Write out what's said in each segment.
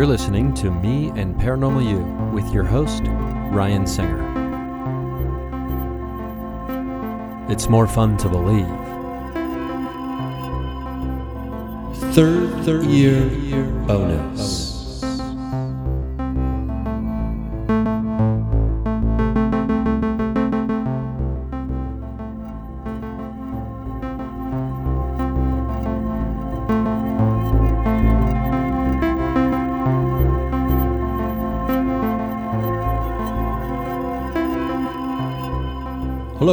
You're listening to Me and Paranormal You with your host, Ryan Singer. It's more fun to believe. Third, third year, bonus.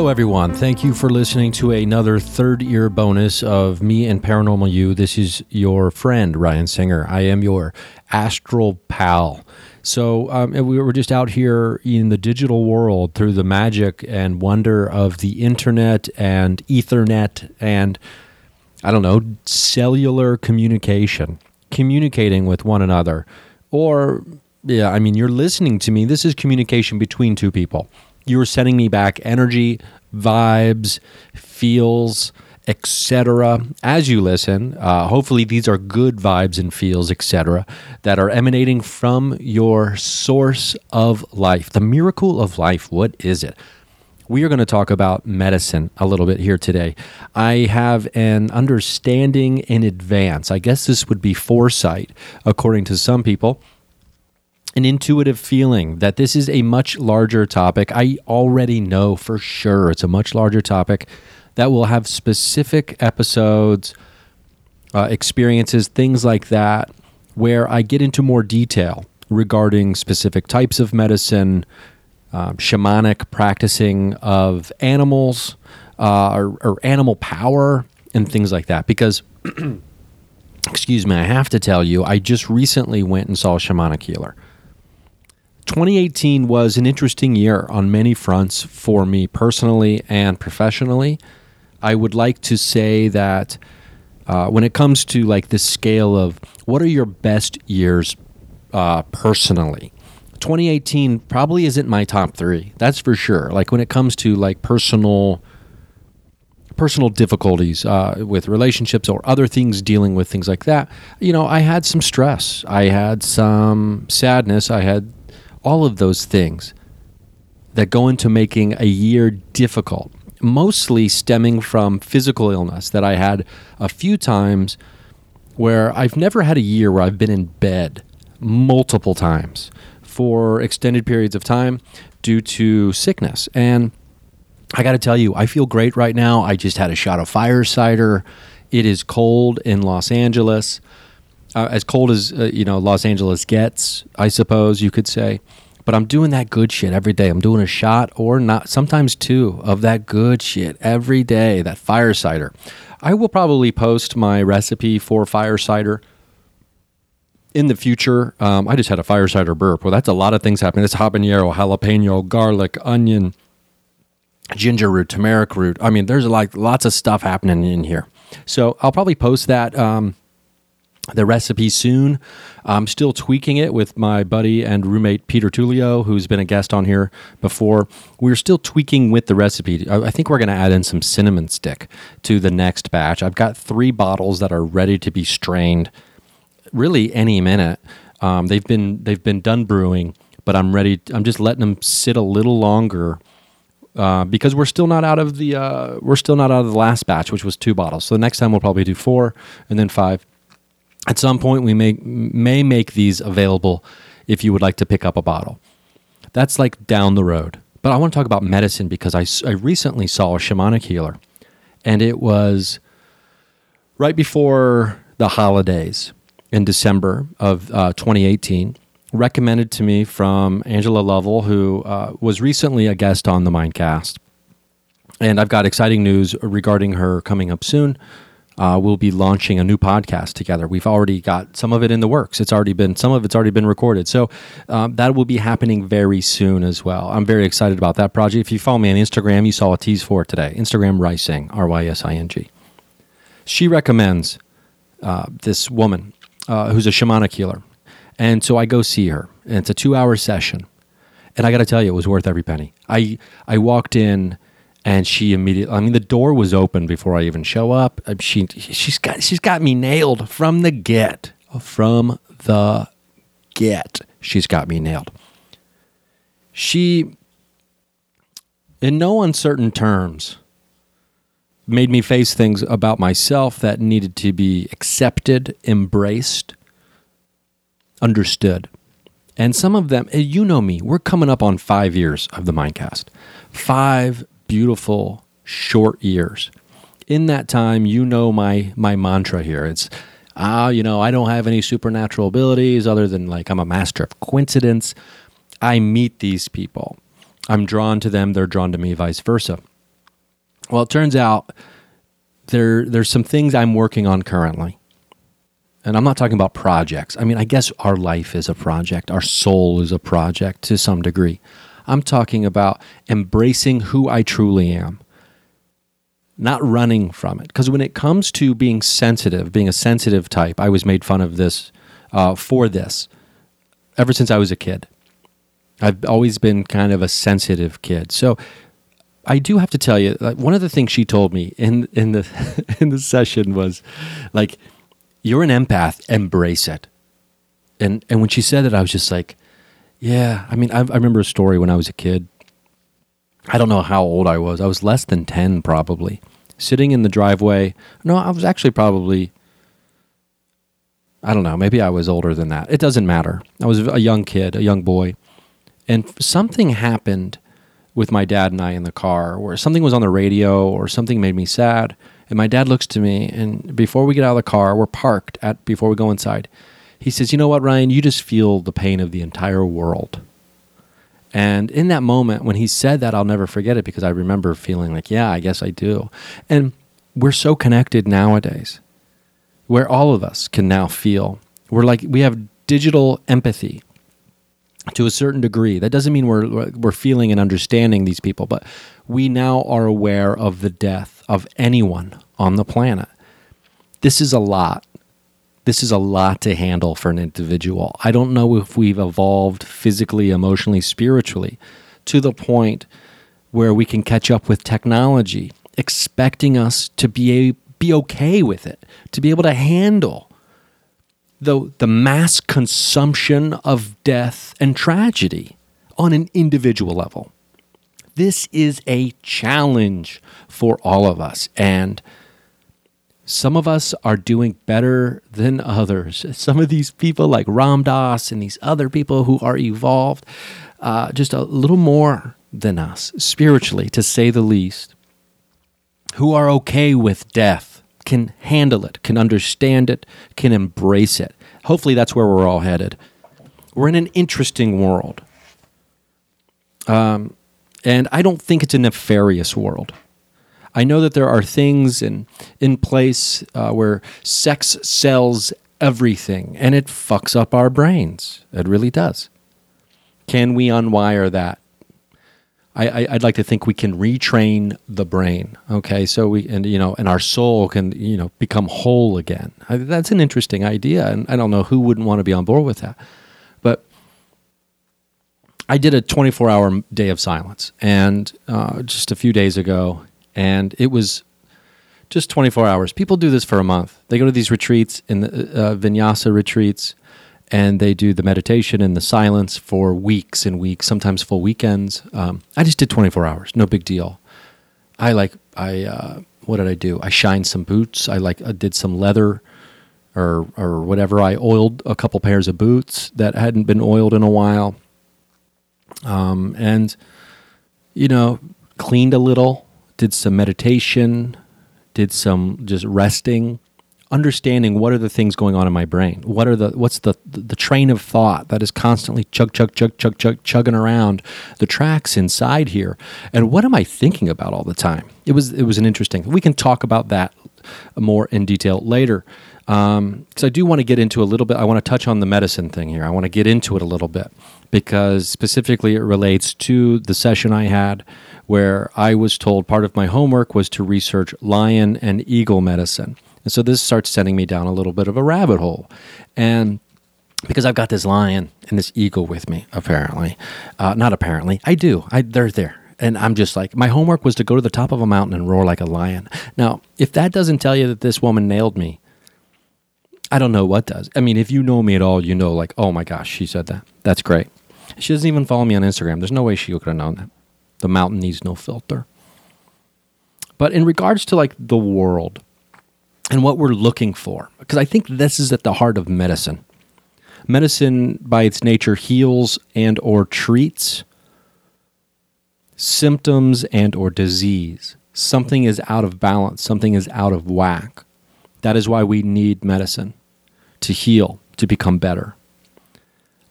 Everyone. Thank you for listening to another third year bonus of Me and Paranormal You. This is your friend, Ryan Singer. I am your astral pal. So, um, we were just out here in the digital world through the magic and wonder of the internet and Ethernet and, I don't know, cellular communication, communicating with one another. Or, yeah, I mean, you're listening to me. This is communication between two people you're sending me back energy, vibes, feels, etc. As you listen, uh, hopefully these are good vibes and feels, etc., that are emanating from your source of life. The miracle of life. What is it? We are going to talk about medicine a little bit here today. I have an understanding in advance. I guess this would be foresight, according to some people an intuitive feeling that this is a much larger topic. I already know for sure it's a much larger topic that will have specific episodes, uh, experiences, things like that, where I get into more detail regarding specific types of medicine, um, shamanic practicing of animals, uh, or, or animal power, and things like that. Because, excuse me, I have to tell you, I just recently went and saw a shamanic healer. 2018 was an interesting year on many fronts for me personally and professionally. I would like to say that uh, when it comes to like the scale of what are your best years uh, personally, 2018 probably isn't my top three. That's for sure. Like when it comes to like personal personal difficulties uh, with relationships or other things dealing with things like that you know i had some stress i had some sadness i had all of those things that go into making a year difficult, mostly stemming from physical illness that I had a few times where I've never had a year where I've been in bed multiple times for extended periods of time due to sickness. And I got to tell you, I feel great right now. I just had a shot of fire cider. It is cold in Los Angeles uh, as cold as uh, you know Los Angeles gets, I suppose you could say. But I'm doing that good shit every day. I'm doing a shot or not, sometimes two of that good shit every day. That fire cider. I will probably post my recipe for fire cider in the future. Um, I just had a fire cider burp. Well, that's a lot of things happening. It's habanero, jalapeno, garlic, onion, ginger root, turmeric root. I mean, there's like lots of stuff happening in here. So I'll probably post that. Um, the recipe soon. I'm still tweaking it with my buddy and roommate Peter Tullio, who's been a guest on here before. We're still tweaking with the recipe. I think we're going to add in some cinnamon stick to the next batch. I've got three bottles that are ready to be strained, really any minute. Um, they've been they've been done brewing, but I'm ready. I'm just letting them sit a little longer uh, because we're still not out of the uh, we're still not out of the last batch, which was two bottles. So the next time we'll probably do four and then five. At some point, we may may make these available if you would like to pick up a bottle. That's like down the road. But I want to talk about medicine because I, I recently saw a shamanic healer, and it was right before the holidays in December of uh, 2018 recommended to me from Angela Lovell, who uh, was recently a guest on the Mindcast. And I've got exciting news regarding her coming up soon. Uh, we'll be launching a new podcast together. We've already got some of it in the works. It's already been some of it's already been recorded. So um, that will be happening very soon as well. I'm very excited about that project. If you follow me on Instagram, you saw a tease for it today. Instagram Rysing R Y S I N G. She recommends uh, this woman uh, who's a shamanic healer. And so I go see her, and it's a two hour session. And I got to tell you, it was worth every penny. I, I walked in, and she immediately, I mean, the door was open before I even show up. Uh, she, she's, got, she's got me nailed from the get. From the get, she's got me nailed. She, in no uncertain terms, made me face things about myself that needed to be accepted, embraced, understood. And some of them, you know me, we're coming up on five years of the Mindcast. Five beautiful, short years. In that time, you know my my mantra here. It's ah, you know, I don't have any supernatural abilities other than like I'm a master of coincidence. I meet these people. I'm drawn to them, they're drawn to me, vice versa. Well, it turns out there there's some things I'm working on currently. And I'm not talking about projects. I mean, I guess our life is a project. Our soul is a project to some degree. I'm talking about embracing who I truly am, not running from it. Because when it comes to being sensitive, being a sensitive type, I was made fun of this uh, for this ever since I was a kid. I've always been kind of a sensitive kid. So I do have to tell you, like, one of the things she told me in in the in the session was like, "You're an empath. Embrace it." And and when she said it, I was just like, "Yeah." I mean, I, I remember a story when I was a kid. I don't know how old I was. I was less than ten, probably, sitting in the driveway. No, I was actually probably. I don't know. Maybe I was older than that. It doesn't matter. I was a young kid, a young boy, and something happened with my dad and I in the car where something was on the radio or something made me sad. And my dad looks to me and before we get out of the car, we're parked at before we go inside. He says, "You know what, Ryan? You just feel the pain of the entire world." And in that moment when he said that, I'll never forget it because I remember feeling like, "Yeah, I guess I do." And we're so connected nowadays where all of us can now feel. We're like we have digital empathy to a certain degree. That doesn't mean we're we're feeling and understanding these people, but we now are aware of the death of anyone on the planet. This is a lot. This is a lot to handle for an individual. I don't know if we've evolved physically, emotionally, spiritually to the point where we can catch up with technology, expecting us to be a, be okay with it, to be able to handle the, the mass consumption of death and tragedy on an individual level. This is a challenge for all of us. And some of us are doing better than others. Some of these people, like Ram Dass and these other people who are evolved, uh, just a little more than us, spiritually, to say the least, who are okay with death can handle it, can understand it, can embrace it. Hopefully, that's where we're all headed. We're in an interesting world. Um, and I don't think it's a nefarious world. I know that there are things in, in place uh, where sex sells everything and it fucks up our brains. It really does. Can we unwire that? I, would like to think we can retrain the brain. Okay, so we and you know, and our soul can you know become whole again. I, that's an interesting idea, and I don't know who wouldn't want to be on board with that. But I did a 24 hour day of silence, and uh, just a few days ago, and it was just 24 hours. People do this for a month. They go to these retreats in the uh, vinyasa retreats, and they do the meditation and the silence for weeks and weeks, sometimes full weekends. Um, I just did 24 hours, no big deal. I like I uh, what did I do? I shined some boots. I like I did some leather or or whatever. I oiled a couple pairs of boots that hadn't been oiled in a while. Um, and you know, cleaned a little, did some meditation, did some just resting, understanding what are the things going on in my brain. What are the what's the the train of thought that is constantly chug chug chug chug chug chugging around the tracks inside here, and what am I thinking about all the time? It was it was an interesting. We can talk about that more in detail later because um, I do want to get into a little bit. I want to touch on the medicine thing here. I want to get into it a little bit because specifically it relates to the session I had where I was told part of my homework was to research lion and eagle medicine. And so this starts sending me down a little bit of a rabbit hole. And because I've got this lion and this eagle with me, apparently. Uh, not apparently. I do. I, they're there. And I'm just like, my homework was to go to the top of a mountain and roar like a lion. Now, if that doesn't tell you that this woman nailed me, I don't know what does. I mean, if you know me at all, you know, like, oh my gosh, she said that. That's great. She doesn't even follow me on Instagram. There's no way she could have known that. The mountain needs no filter. But in regards to like the world and what we're looking for, because I think this is at the heart of medicine. Medicine, by its nature, heals and or treats symptoms and or disease. Something is out of balance. Something is out of whack. That is why we need medicine to heal, to become better.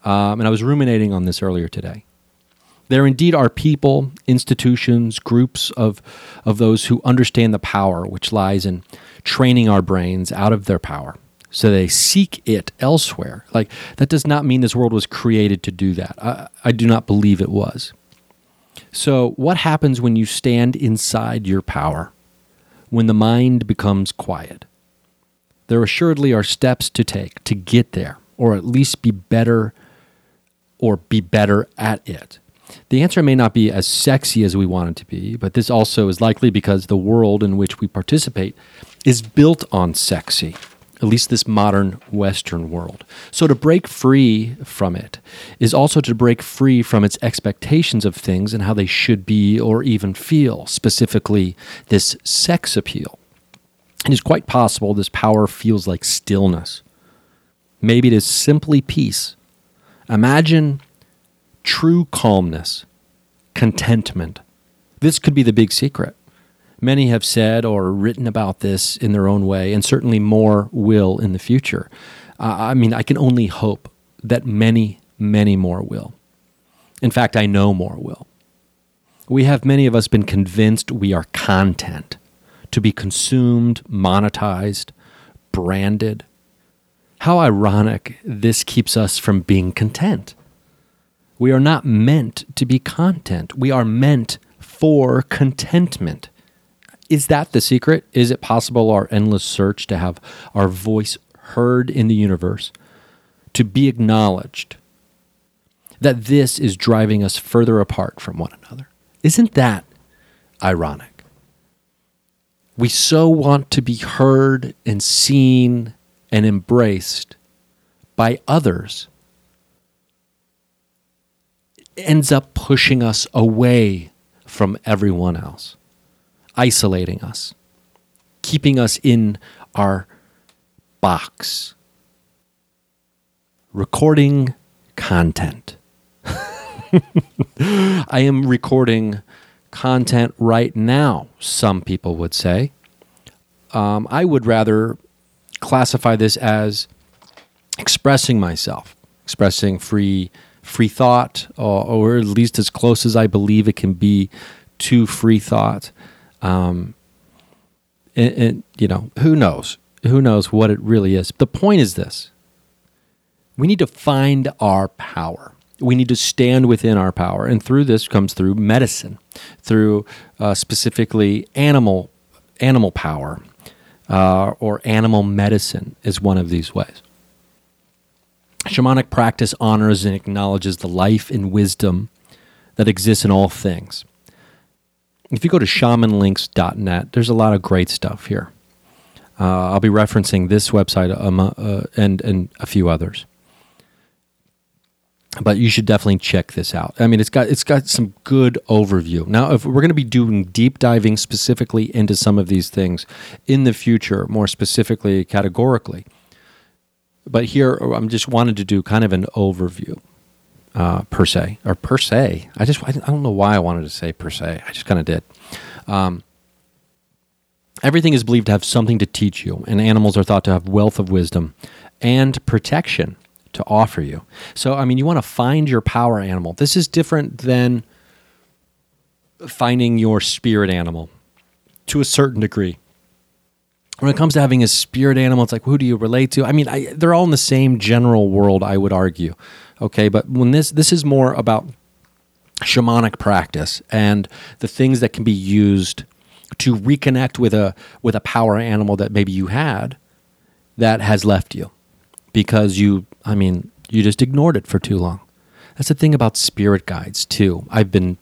Um, and I was ruminating on this earlier today. There indeed are people, institutions, groups of, of those who understand the power which lies in training our brains out of their power. So they seek it elsewhere. Like, that does not mean this world was created to do that. I, I do not believe it was. So, what happens when you stand inside your power? When the mind becomes quiet? There assuredly are steps to take to get there, or at least be better or be better at it. The answer may not be as sexy as we want it to be, but this also is likely because the world in which we participate is built on sexy, at least this modern Western world. So to break free from it is also to break free from its expectations of things and how they should be or even feel, specifically this sex appeal. It is quite possible this power feels like stillness. Maybe it is simply peace. Imagine true calmness, contentment. This could be the big secret. Many have said or written about this in their own way, and certainly more will in the future. Uh, I mean, I can only hope that many, many more will. In fact, I know more will. We have many of us been convinced we are content to be consumed, monetized, branded. How ironic this keeps us from being content. We are not meant to be content. We are meant for contentment. Is that the secret? Is it possible our endless search to have our voice heard in the universe, to be acknowledged, that this is driving us further apart from one another? Isn't that ironic? We so want to be heard and seen and embraced by others. Ends up pushing us away from everyone else, isolating us, keeping us in our box, recording content. I am recording content right now, some people would say. Um, I would rather classify this as expressing myself, expressing free free thought, or, or, at least as close as I believe it can be to free thought. Um, and, and, you know, who knows? Who knows what it really is? The point is this we need to find our power we need to stand within our power. And through this comes through medicine, through uh, specifically animal, animal power uh, or animal medicine is one of these ways. Shamanic practice honors and acknowledges the life and wisdom that exists in all things. If you go to shamanlinks.net, there's a lot of great stuff here. Uh, I'll be referencing this website um, uh, and, and a few others. But you should definitely check this out. I mean, it's got it's got some good overview. Now, if we're going to be doing deep diving specifically into some of these things in the future, more specifically categorically, but here I'm just wanted to do kind of an overview uh, per se or per se. I just I don't know why I wanted to say per se. I just kind of did. Um, everything is believed to have something to teach you, and animals are thought to have wealth of wisdom and protection to offer you. So, I mean, you want to find your power animal. This is different than finding your spirit animal to a certain degree. When it comes to having a spirit animal, it's like, who do you relate to? I mean, I, they're all in the same general world, I would argue. Okay, but when this this is more about shamanic practice and the things that can be used to reconnect with a with a power animal that maybe you had that has left you because you, I mean, you just ignored it for too long. That's the thing about spirit guides too. I've been,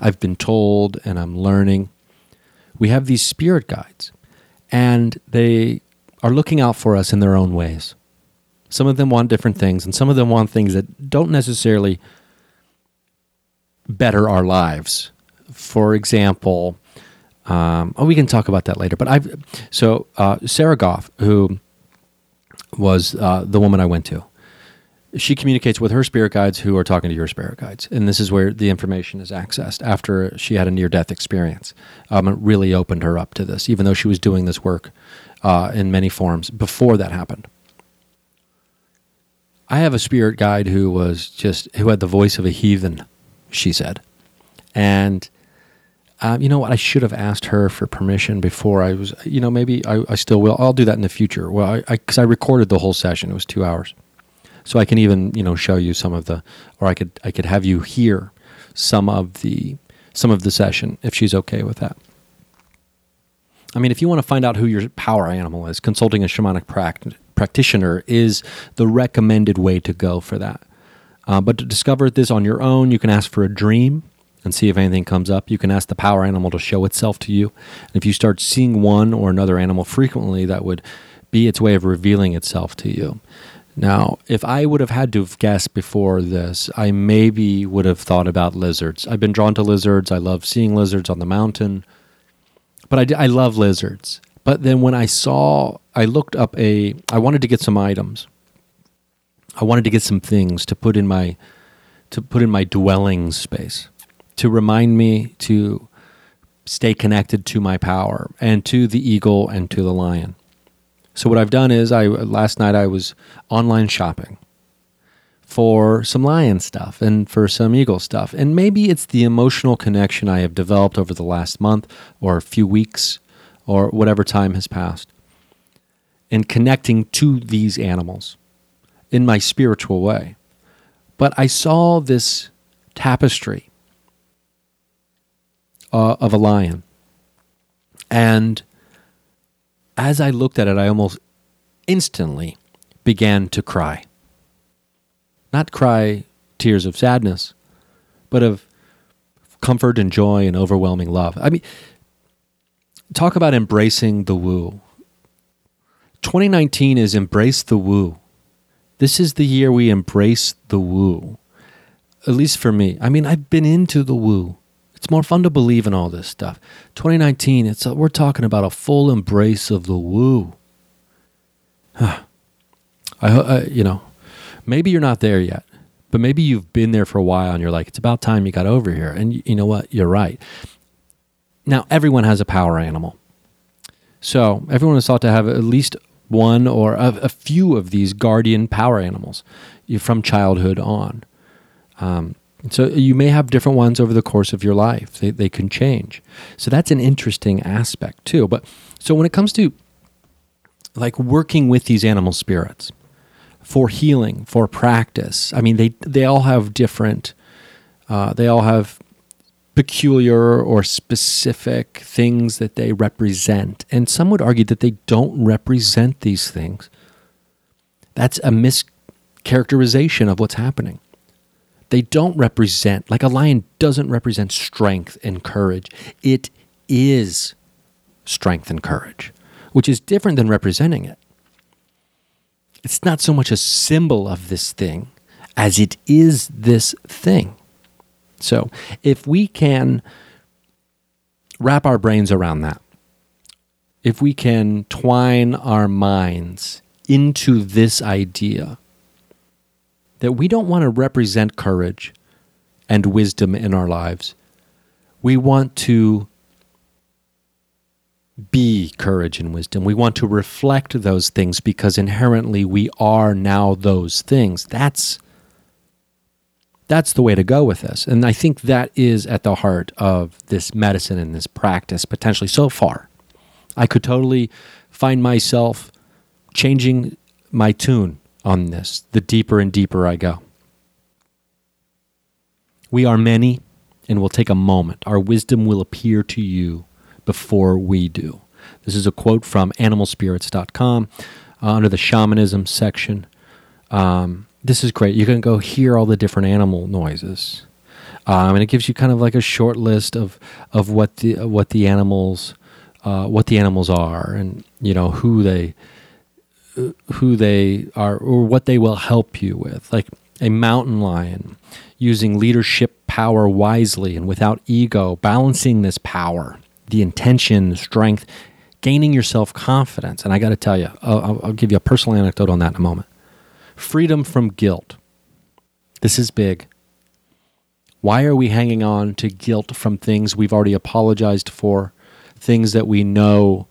I've been told, and I'm learning. We have these spirit guides, and they are looking out for us in their own ways. Some of them want different things, and some of them want things that don't necessarily better our lives. For example, um, oh, we can talk about that later. But I've so uh, Sarah Goff, who was uh, the woman I went to. She communicates with her spirit guides who are talking to your spirit guides. And this is where the information is accessed after she had a near death experience. Um, it really opened her up to this, even though she was doing this work uh, in many forms before that happened. I have a spirit guide who was just, who had the voice of a heathen, she said. And um, you know what? I should have asked her for permission before I was. You know, maybe I, I still will. I'll do that in the future. Well, I because I, I, recorded the whole session. It was two hours, so I can even you know show you some of the, or I could I could have you hear some of the some of the session if she's okay with that. I mean, if you want to find out who your power animal is, consulting a shamanic pract- practitioner is the recommended way to go for that. Uh, but to discover this on your own, you can ask for a dream and see if anything comes up. You can ask the power animal to show itself to you. And if you start seeing one or another animal frequently, that would be its way of revealing itself to you. Now, if I would have had to have guessed before this, I maybe would have thought about lizards. I've been drawn to lizards. I love seeing lizards on the mountain. But I, I love lizards. But then when I saw, I looked up a, I wanted to get some items. I wanted to get some things to put in my, to put in my dwelling space to remind me to stay connected to my power and to the eagle and to the lion. So what I've done is I last night I was online shopping for some lion stuff and for some eagle stuff. And maybe it's the emotional connection I have developed over the last month or a few weeks or whatever time has passed in connecting to these animals in my spiritual way. But I saw this tapestry uh, of a lion. And as I looked at it, I almost instantly began to cry. Not cry tears of sadness, but of comfort and joy and overwhelming love. I mean, talk about embracing the woo. 2019 is embrace the woo. This is the year we embrace the woo. At least for me. I mean, I've been into the woo. It's more fun to believe in all this stuff. 2019, it's a, we're talking about a full embrace of the woo. I, I, you know, maybe you're not there yet, but maybe you've been there for a while and you're like, it's about time you got over here. And you, you know what? You're right. Now, everyone has a power animal. So everyone is thought to have at least one or a, a few of these guardian power animals from childhood on. Um, so you may have different ones over the course of your life. They, they can change. So that's an interesting aspect too. But so when it comes to like working with these animal spirits for healing, for practice, I mean, they, they all have different, uh, they all have peculiar or specific things that they represent. And some would argue that they don't represent these things. That's a mischaracterization of what's happening they don't represent, like a lion doesn't represent strength and courage. It is strength and courage, which is different than representing it. It's not so much a symbol of this thing as it is this thing. So, if we can wrap our brains around that, if we can twine our minds into this idea that we don't want to represent courage and wisdom in our lives, we want to be courage and wisdom. We want to reflect those things because inherently we are now those things. That's that's the way to go with this. And I think that is at the heart of this medicine and this practice potentially so far. I could totally find myself changing my tune on this the deeper and deeper I go. We are many and will take a moment. Our wisdom will appear to you before we do. This is a quote from animalspirits.com uh, under the shamanism section. Um, this is great. You can go hear all the different animal noises. Um, and it gives you kind of like a short list of, of what the what the animals uh, what the animals are and you know who they who they are or what they will help you with. Like a mountain lion using leadership power wisely and without ego balancing this power the intention the strength gaining your self-confidence and i got to tell you I'll, I'll give you a personal anecdote on that in a moment. Freedom from guilt. This is big. Why are we hanging on to guilt from things we've already apologized for things that we know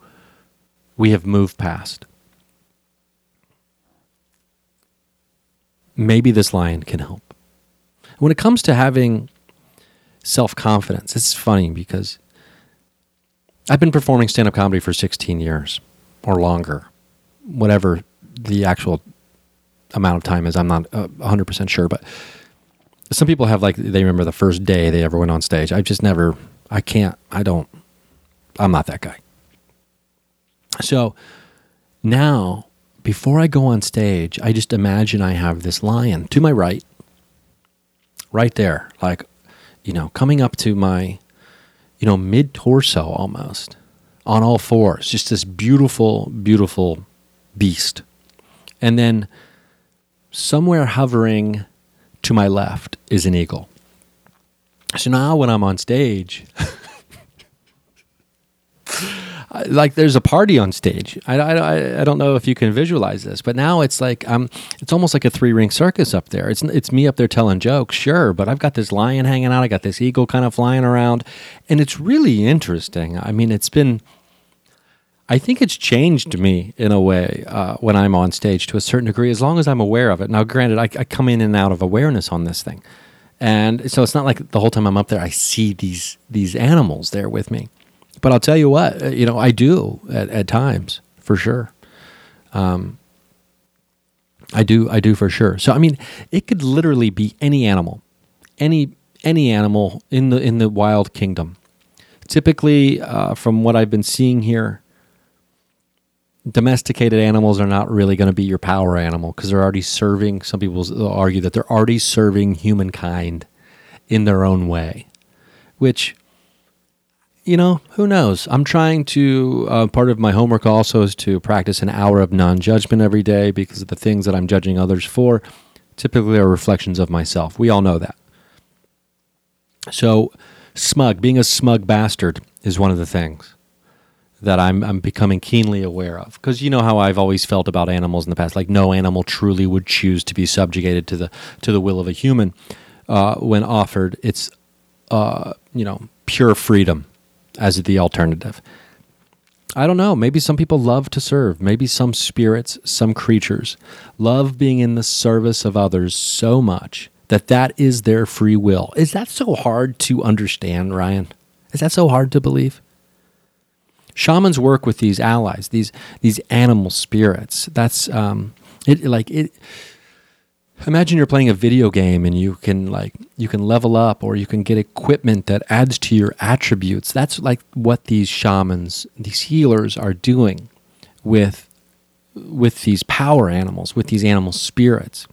we have moved past. Maybe this lion can help. When it comes to having self confidence, it's funny because I've been performing stand up comedy for 16 years or longer, whatever the actual amount of time is. I'm not uh, 100% sure, but some people have like, they remember the first day they ever went on stage. I've just never, I can't, I don't, I'm not that guy. So now, before I go on stage, I just imagine I have this lion to my right, right there, like, you know, coming up to my, you know, mid torso almost, on all fours, just this beautiful, beautiful beast. And then somewhere hovering to my left is an eagle. So now when I'm on stage, like there's a party on stage. I, I, I don't know if you can visualize this, but now it's like um, it's almost like a three ring circus up there. It's it's me up there telling jokes, sure, but I've got this lion hanging out. I got this eagle kind of flying around, and it's really interesting. I mean, it's been. I think it's changed me in a way uh, when I'm on stage to a certain degree, as long as I'm aware of it. Now, granted, I, I come in and out of awareness on this thing, and so it's not like the whole time I'm up there I see these these animals there with me but I'll tell you what, uh, you know, I do at, at times for sure. Um, I do, I do for sure. So I mean, it could literally be any animal, any any animal in the in the wild kingdom. Typically, uh, from what I've been seeing here, domesticated animals are not really going to be your power animal because they're already serving. Some people will argue that they're already serving humankind in their own way, which you know, who knows? I'm trying to, uh, part of my homework also is to practice an hour of non judgment every day because the things that I'm judging others for typically are reflections of myself. We all know that. So, smug, being a smug bastard is one of the things that I'm, I'm becoming keenly aware of. Because you know how I've always felt about animals in the past. Like, no animal truly would choose to be subjugated to the, to the will of a human uh, when offered its, uh, you know, pure freedom as the alternative. I don't know. Maybe some people love to serve. Maybe some spirits, some creatures love being in the service of others so much that that is their free will. Is that so hard to understand, Ryan? Is that so hard to believe? Shamans work with these allies, these these animal spirits. That's um, it. Like it imagine you're playing a video game and you can like you can level up or you can get equipment that adds to your attributes. That's like what these shamans these healers are doing with with these power animals with these animal spirits.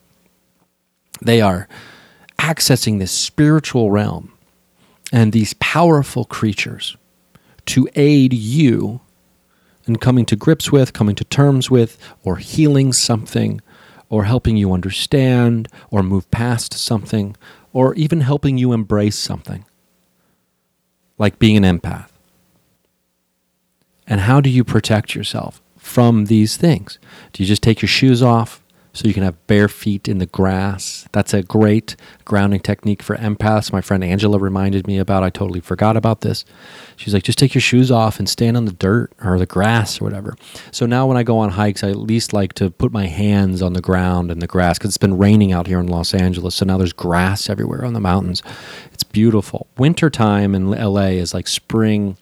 They are accessing this spiritual realm and these powerful creatures to aid you in coming to grips with coming to terms with or healing something or helping you understand or move past something or even helping you embrace something, like being an empath. And how do you protect yourself from these things? Do you just take your shoes off so you can have bare feet in the grass? That's a great grounding technique for empaths. My friend Angela reminded me about. I totally forgot about this. She's like, just take your shoes off and stand on the dirt or the grass or whatever. So now when I go on hikes, I at least like to put my hands on the ground and the grass because it's been raining out here in Los Angeles. So now there's grass everywhere on the mountains. It's beautiful. Wintertime in LA is like spring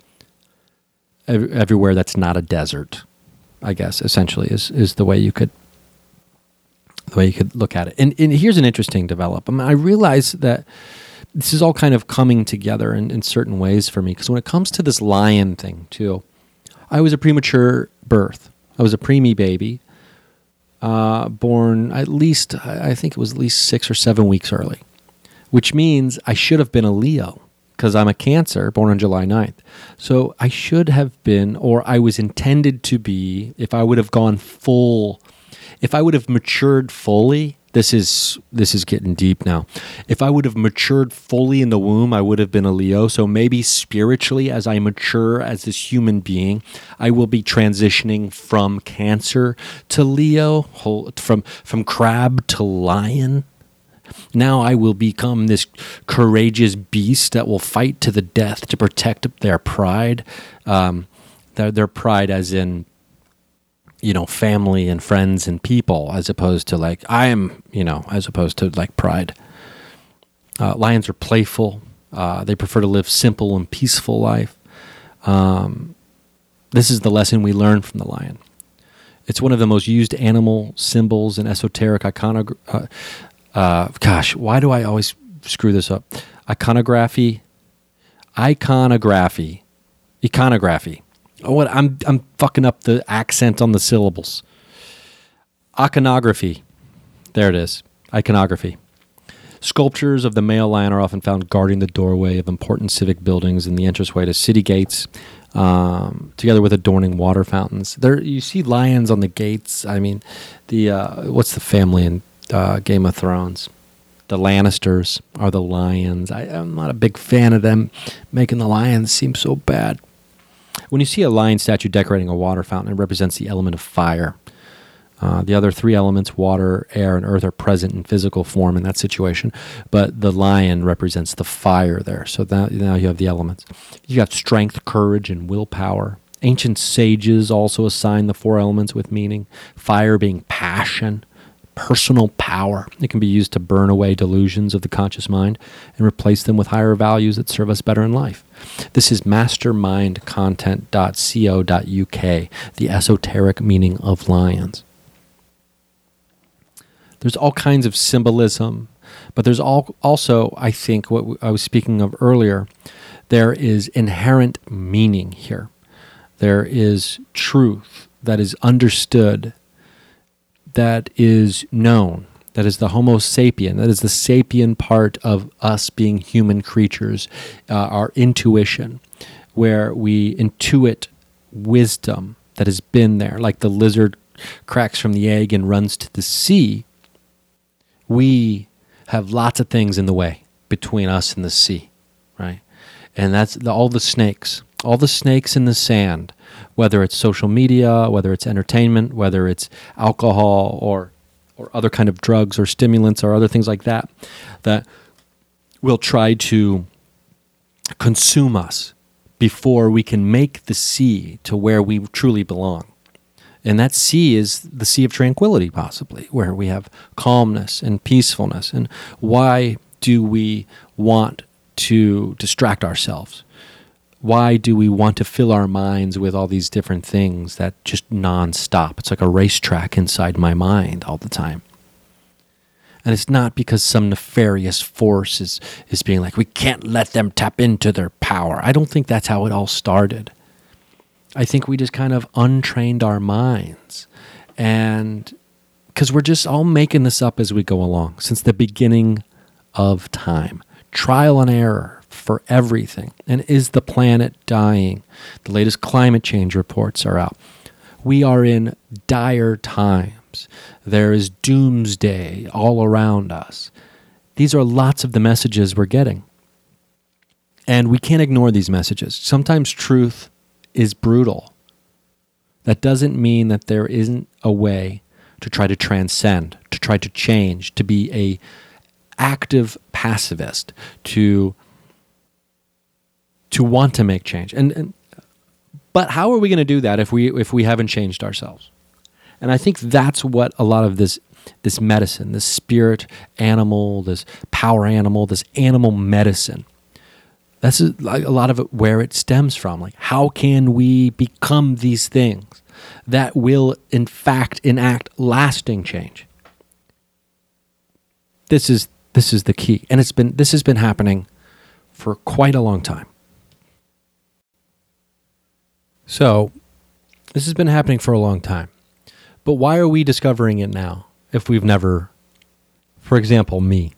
everywhere that's not a desert. I guess essentially is is the way you could the way you could look at it. And, and here's an interesting development. I, realize that this is all kind of coming together in, in certain ways for me because when it comes to this lion thing too, I was a premature birth. I was a preemie baby, uh, born at least I think it was at least six or seven weeks early, which means I should have been a Leo because I'm a Cancer born on July 9th. So I should have been, or I was intended to be, if I would have gone full, if I would have matured fully. This is this is getting deep now. If I would have matured fully in the womb, I would have been a Leo. So maybe spiritually, as I mature as this human being, I will be transitioning from Cancer to Leo, from from crab to lion now I will become this courageous beast that will fight to the death to protect their pride. Um, their, their pride, as in, you know, family and friends and people, as opposed to like, I am, you know, as opposed to like pride. Uh, lions are playful. Uh, they prefer to live simple and peaceful life. Um, this is the lesson we learn from the lion. It's one of the most used animal symbols and esoteric iconography. Uh, uh, gosh, why do I always screw this up? Iconography, iconography, iconography. Oh, what I'm I'm fucking up the accent on the syllables. Iconography, there it is. Iconography. Sculptures of the male lion are often found guarding the doorway of important civic buildings and the entranceway to city gates, um, together with adorning water fountains. There, you see lions on the gates. I mean, the uh, what's the family in uh, Game of Thrones. The Lannisters are the lions. I, am not a big fan of them making the lions seem so bad. When you see a lion statue decorating a water fountain, it represents the element of fire. Uh, the other three elements, water, air, and earth, are present in physical form in that situation, but the lion represents the fire there. So that, now you have the elements. You got strength, courage, and willpower. Ancient sages also assign the four elements with meaning. Fire being passion, personal power. It can be used to burn away delusions of the conscious mind and replace them with higher values that serve us better in life. This is mastermindcontent.co.uk, the esoteric meaning of lions. There's all kinds of symbolism, but there's all, also, I think, what I was speaking of earlier, there is inherent meaning here. There is truth that is understood that is known, that is the Homo sapien, that is the sapien part of us being human creatures, uh, our intuition, where we intuit wisdom that has been there, like the lizard cracks from the egg and runs to the sea. We have lots of things in the way between us and the sea, right? And that's the, all the snakes, all the snakes in the sand whether it's social media, whether it's entertainment, whether it's alcohol or or other kind of drugs or stimulants or other things like that that will try to consume us before we can make the sea to where we truly belong. And that sea is the sea of tranquility, possibly, where we have calmness and peacefulness. And why do we want to distract ourselves? Why do we want to fill our minds with all these different things that just nonstop? It's like a racetrack inside my mind all the time. And it's not because some nefarious force is, is being like, we can't let them tap into their power. I don't think that's how it all started. I think we just kind of untrained our minds. And because we're just all making this up as we go along since the beginning of time. Trial and error, for everything. And is the planet dying? The latest climate change reports are out. We are in dire times. There is doomsday all around us. These are lots of the messages we're getting. And we can't ignore these messages. Sometimes truth is brutal. That doesn't mean that there isn't a way to try to transcend, to try to change, to be a active pacifist, to to want to make change. And, and but how are we going to do that if we if we haven't changed ourselves? And I think that's what a lot of this this medicine, this spirit animal, this power animal, this animal medicine. That's a, a lot of it where it stems from. Like, how can we become these things that will, in fact, enact lasting change? This is this is the key, and it's been this has been happening for quite a long time. So, this has been happening for a long time. But why are we discovering it now if we've never, for example, me?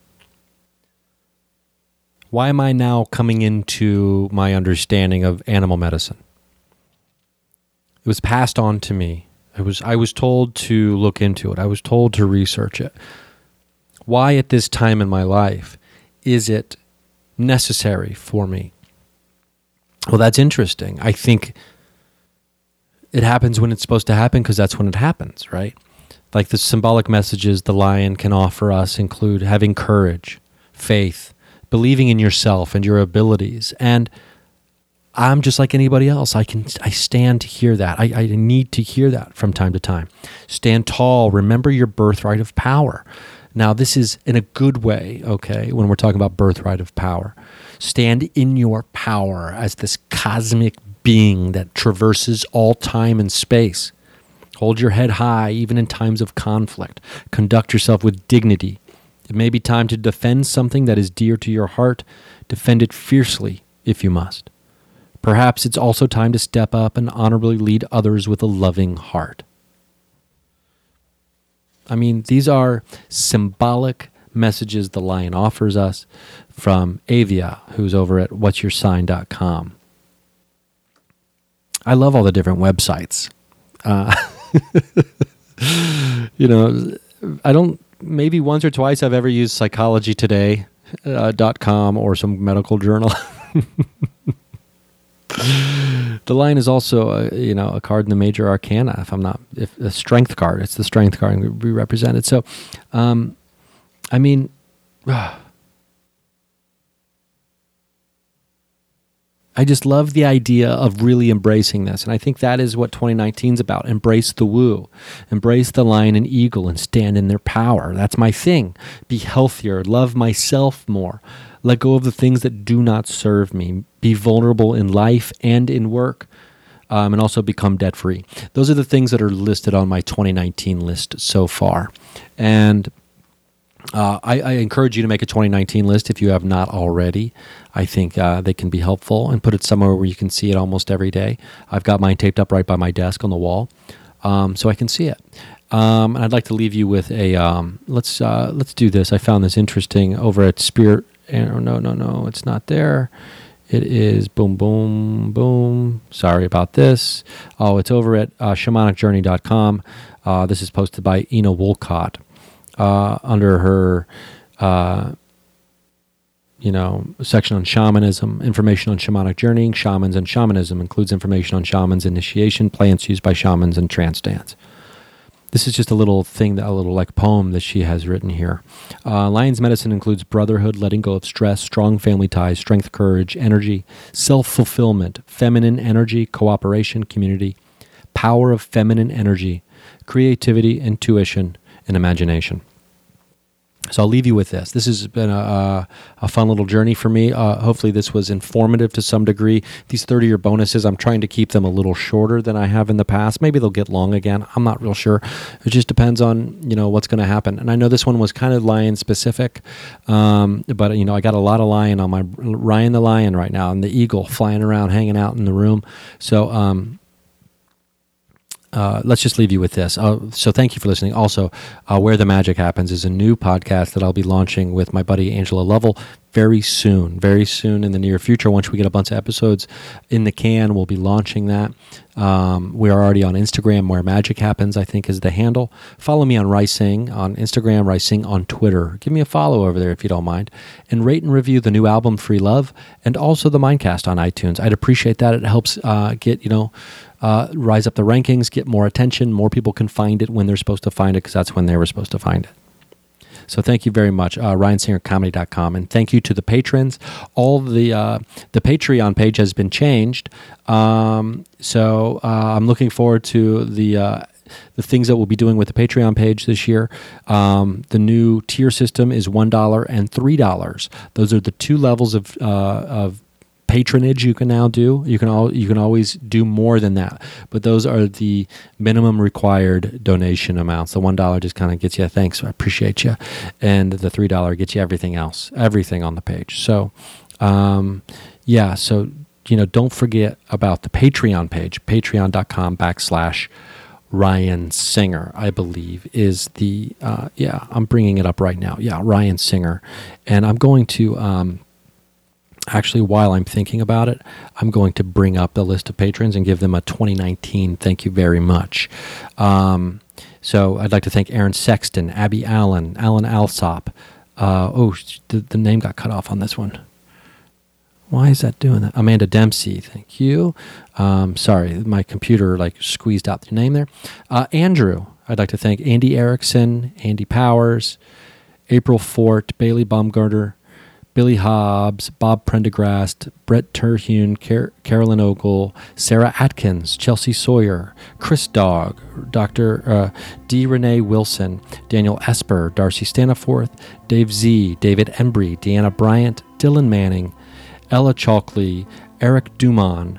Why am I now coming into my understanding of animal medicine? It was passed on to me. I was I was told to look into it. I was told to research it. Why at this time in my life is it necessary for me? Well, that's interesting. I think it happens when it's supposed to happen because that's when it happens, right? Like the symbolic messages the lion can offer us include having courage, faith, believing in yourself and your abilities. And I'm just like anybody else. I can I stand to hear that. I, I need to hear that from time to time. Stand tall. Remember your birthright of power. Now, this is in a good way, okay, when we're talking about birthright of power. Stand in your power as this cosmic being that traverses all time and space. Hold your head high even in times of conflict. Conduct yourself with dignity. It may be time to defend something that is dear to your heart. Defend it fiercely if you must. Perhaps it's also time to step up and honorably lead others with a loving heart. I mean, these are symbolic messages the lion offers us from Avia, who's over at what'syoursign.com. I love all the different websites. Uh, you know, I don't. Maybe once or twice I've ever used psychologytoday.com uh, or some medical journal. the line is also, a, you know, a card in the major arcana. If I'm not, if a strength card, it's the strength card we represented. So, um, I mean. Uh, I just love the idea of really embracing this. And I think that is what 2019 is about. Embrace the woo, embrace the lion and eagle and stand in their power. That's my thing. Be healthier, love myself more, let go of the things that do not serve me, be vulnerable in life and in work. Um, and also become debt free. Those are the things that are listed on my 2019 list so far. And uh, I, I, encourage you to make a 2019 list if you have not already. I think uh, they can be helpful and put it somewhere where you can see it almost every day. I've got mine taped up right by my desk on the wall, um, so I can see it. Um, and I'd like to leave you with a um, let's uh, let's do this. I found this interesting over at Spirit. Oh, no, no, no, it's not there. It is boom, boom, boom. Sorry about this. Oh, it's over at uh, shamanicjourney.com. Uh, this is posted by Ina Woolcott uh, under her, uh, you know, section on shamanism, information on shamanic journeying, shamans and shamanism includes information on shamans initiation, plants used by shamans, and trance dance. This is just a little thing, that, a little like poem that she has written here. Uh, Lion's medicine includes brotherhood, letting go of stress, strong family ties, strength, courage, energy, self fulfillment, feminine energy, cooperation, community, power of feminine energy, creativity, intuition, and imagination. So I'll leave you with this. This has been a, a fun little journey for me. Uh, hopefully, this was informative to some degree. These 30 year bonuses, I'm trying to keep them a little shorter than I have in the past. Maybe they'll get long again. I'm not real sure. It just depends on you know what's going to happen. And I know this one was kind of lion specific, um, but you know I got a lot of lion on my Ryan the lion right now, and the eagle flying around, hanging out in the room. So. Um, uh, let's just leave you with this. Uh, so thank you for listening. Also, uh, Where the Magic Happens is a new podcast that I'll be launching with my buddy Angela Lovell very soon, very soon in the near future. Once we get a bunch of episodes in the can, we'll be launching that. Um, we are already on Instagram, where magic happens, I think is the handle. Follow me on Rising on Instagram, Rising on Twitter. Give me a follow over there if you don't mind. And rate and review the new album, Free Love, and also the Mindcast on iTunes. I'd appreciate that. It helps uh, get, you know, uh, rise up the rankings, get more attention. More people can find it when they're supposed to find it because that's when they were supposed to find it. So thank you very much, uh, RyanSingerComedy.com, and thank you to the patrons. All the uh, the Patreon page has been changed, um, so uh, I'm looking forward to the. Uh, the things that we'll be doing with the Patreon page this year. Um, the new tier system is one dollar and three dollars. Those are the two levels of uh, of patronage you can now do. You can all you can always do more than that, but those are the minimum required donation amounts. The one dollar just kind of gets you a thanks, I appreciate you, and the three dollar gets you everything else, everything on the page. So, um, yeah, so you know, don't forget about the Patreon page, patreon.com backslash. Ryan Singer, I believe, is the uh, yeah. I'm bringing it up right now. Yeah, Ryan Singer, and I'm going to um, actually, while I'm thinking about it, I'm going to bring up the list of patrons and give them a 2019 thank you very much. Um, so I'd like to thank Aaron Sexton, Abby Allen, Alan Alsop. Uh, oh, the, the name got cut off on this one. Why is that doing that? Amanda Dempsey, thank you. Um, sorry, my computer like squeezed out the name there. Uh, Andrew, I'd like to thank Andy Erickson, Andy Powers, April Fort, Bailey Baumgartner, Billy Hobbs, Bob Prendergast, Brett Terhune, Car- Carolyn Ogle, Sarah Atkins, Chelsea Sawyer, Chris Dog, Dr. Uh, D. Renee Wilson, Daniel Esper, Darcy Staniforth, Dave Z, David Embry, Deanna Bryant, Dylan Manning, Ella Chalkley, Eric Dumont,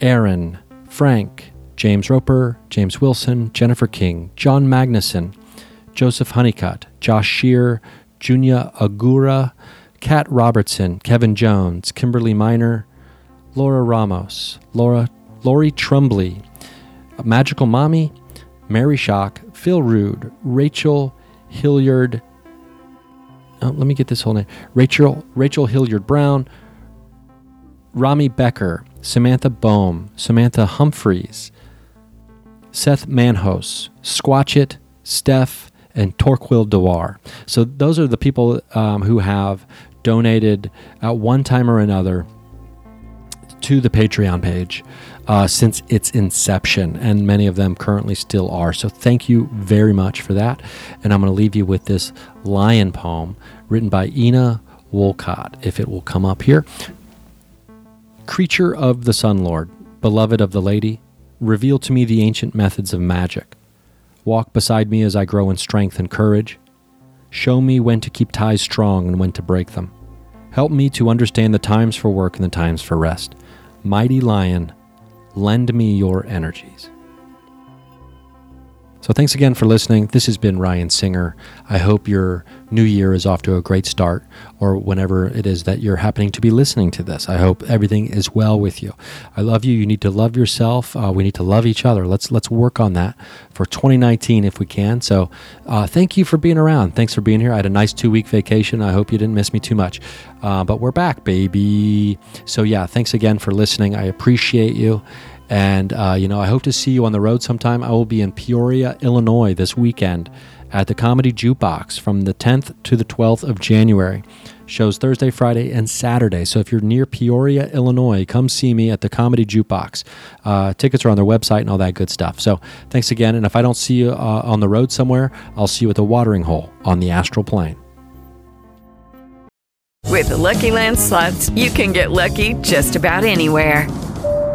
Aaron, Frank, James Roper, James Wilson, Jennifer King, John Magnuson, Joseph Honeycutt, Josh Shear, Junia Agura, Kat Robertson, Kevin Jones, Kimberly Miner, Laura Ramos, Laura Lori Trumbly, Magical Mommy, Mary Shock, Phil Rude, Rachel Hilliard. Oh, let me get this whole name. Rachel Rachel Hilliard Brown, Rami Becker, Samantha Bohm, Samantha Humphreys, Seth Manhos, Squatchit, Steph, and Torquil Dewar. So those are the people um, who have donated at one time or another to the Patreon page uh, since its inception, and many of them currently still are. So thank you very much for that. And I'm going to leave you with this lion poem written by Ina Woolcott, if it will come up here. Creature of the Sun Lord, beloved of the lady, reveal to me the ancient methods of magic. Walk beside me as I grow in strength and courage. Show me when to keep ties strong and when to break them. Help me to understand the times for work and the times for rest. Mighty Lion, lend me your energies. So, thanks again for listening. This has been Ryan Singer. I hope your new year is off to a great start, or whenever it is that you're happening to be listening to this. I hope everything is well with you. I love you. You need to love yourself. Uh, we need to love each other. Let's let's work on that for 2019 if we can. So, uh, thank you for being around. Thanks for being here. I had a nice two week vacation. I hope you didn't miss me too much. Uh, but we're back, baby. So, yeah, thanks again for listening. I appreciate you. And, uh, you know, I hope to see you on the road sometime. I will be in Peoria, Illinois this weekend at the Comedy Jukebox from the 10th to the 12th of January. Shows Thursday, Friday, and Saturday. So if you're near Peoria, Illinois, come see me at the Comedy Jukebox. Uh, tickets are on their website and all that good stuff. So thanks again. And if I don't see you uh, on the road somewhere, I'll see you at the watering hole on the astral plane. With the Lucky Land slots, you can get lucky just about anywhere.